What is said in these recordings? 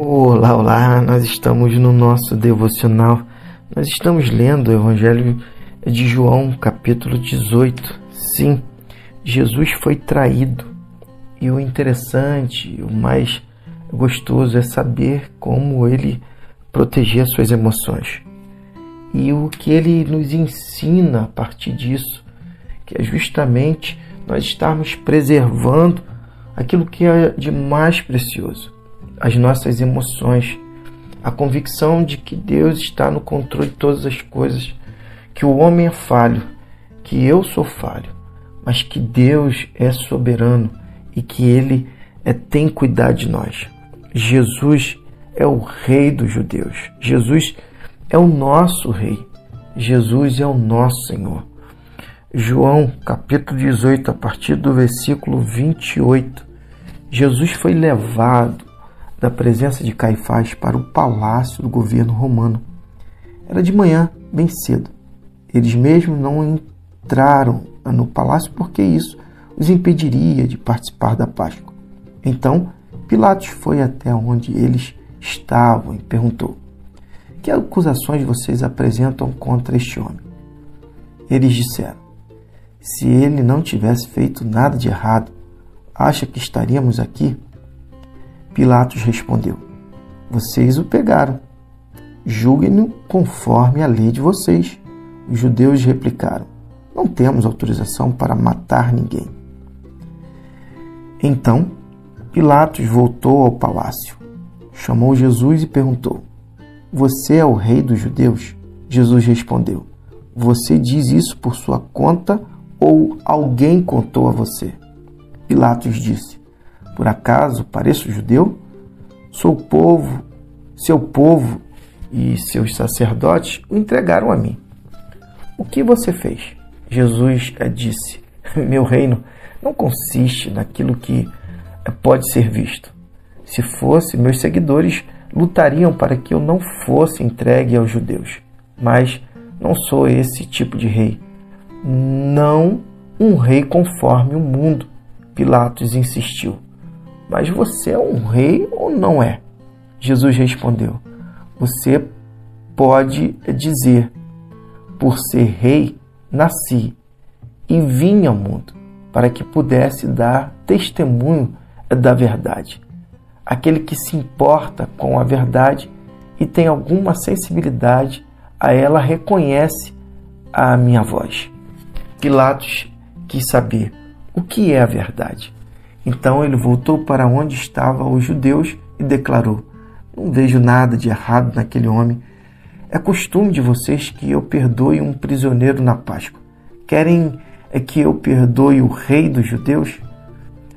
Olá, olá, nós estamos no nosso devocional. Nós estamos lendo o Evangelho de João, capítulo 18. Sim, Jesus foi traído. E o interessante, o mais gostoso é saber como ele protegia suas emoções. E o que ele nos ensina a partir disso, que é justamente nós estarmos preservando aquilo que é de mais precioso as nossas emoções, a convicção de que Deus está no controle de todas as coisas, que o homem é falho, que eu sou falho, mas que Deus é soberano e que Ele é, tem cuidado de nós. Jesus é o Rei dos judeus. Jesus é o nosso Rei. Jesus é o nosso Senhor. João capítulo 18, a partir do versículo 28. Jesus foi levado da presença de Caifás para o palácio do governo romano. Era de manhã, bem cedo. Eles mesmos não entraram no palácio porque isso os impediria de participar da Páscoa. Então, Pilatos foi até onde eles estavam e perguntou: Que acusações vocês apresentam contra este homem? Eles disseram: Se ele não tivesse feito nada de errado, acha que estaríamos aqui? Pilatos respondeu: Vocês o pegaram. Julguem-no conforme a lei de vocês. Os judeus replicaram: Não temos autorização para matar ninguém. Então Pilatos voltou ao palácio, chamou Jesus e perguntou: Você é o rei dos judeus? Jesus respondeu: Você diz isso por sua conta ou alguém contou a você? Pilatos disse: por acaso pareço judeu? Sou povo, seu povo e seus sacerdotes o entregaram a mim. O que você fez? Jesus disse: Meu reino não consiste naquilo que pode ser visto. Se fosse, meus seguidores lutariam para que eu não fosse entregue aos judeus. Mas não sou esse tipo de rei. Não um rei conforme o mundo. Pilatos insistiu. Mas você é um rei ou não é? Jesus respondeu: Você pode dizer, por ser rei, nasci e vim ao mundo para que pudesse dar testemunho da verdade. Aquele que se importa com a verdade e tem alguma sensibilidade a ela reconhece a minha voz. Pilatos quis saber o que é a verdade. Então ele voltou para onde estavam os judeus e declarou: Não vejo nada de errado naquele homem. É costume de vocês que eu perdoe um prisioneiro na Páscoa. Querem é que eu perdoe o rei dos judeus?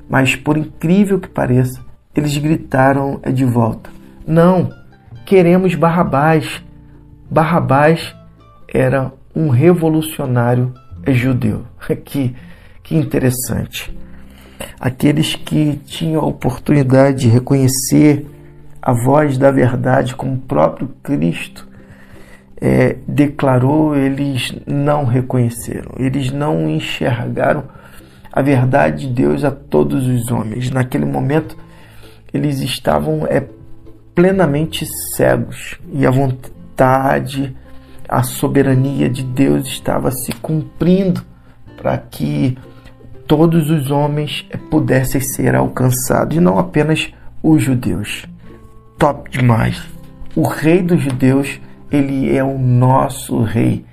Mas, por incrível que pareça, eles gritaram de volta: Não, queremos Barrabás. Barrabás era um revolucionário judeu. Que, que interessante aqueles que tinham a oportunidade de reconhecer a voz da verdade como o próprio Cristo é, declarou, eles não reconheceram, eles não enxergaram a verdade de Deus a todos os homens. Naquele momento, eles estavam é, plenamente cegos e a vontade, a soberania de Deus estava se cumprindo para que todos os homens pudessem ser alcançados, e não apenas os judeus. Top demais! O rei dos judeus, ele é o nosso rei.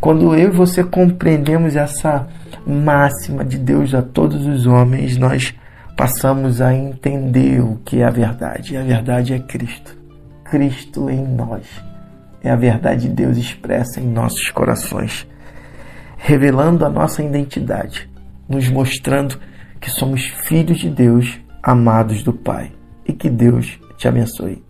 Quando eu e você compreendemos essa máxima de Deus a todos os homens, nós passamos a entender o que é a verdade. E a verdade é Cristo. Cristo em nós. É a verdade de Deus expressa em nossos corações, revelando a nossa identidade nos mostrando que somos filhos de Deus, amados do Pai. E que Deus te abençoe.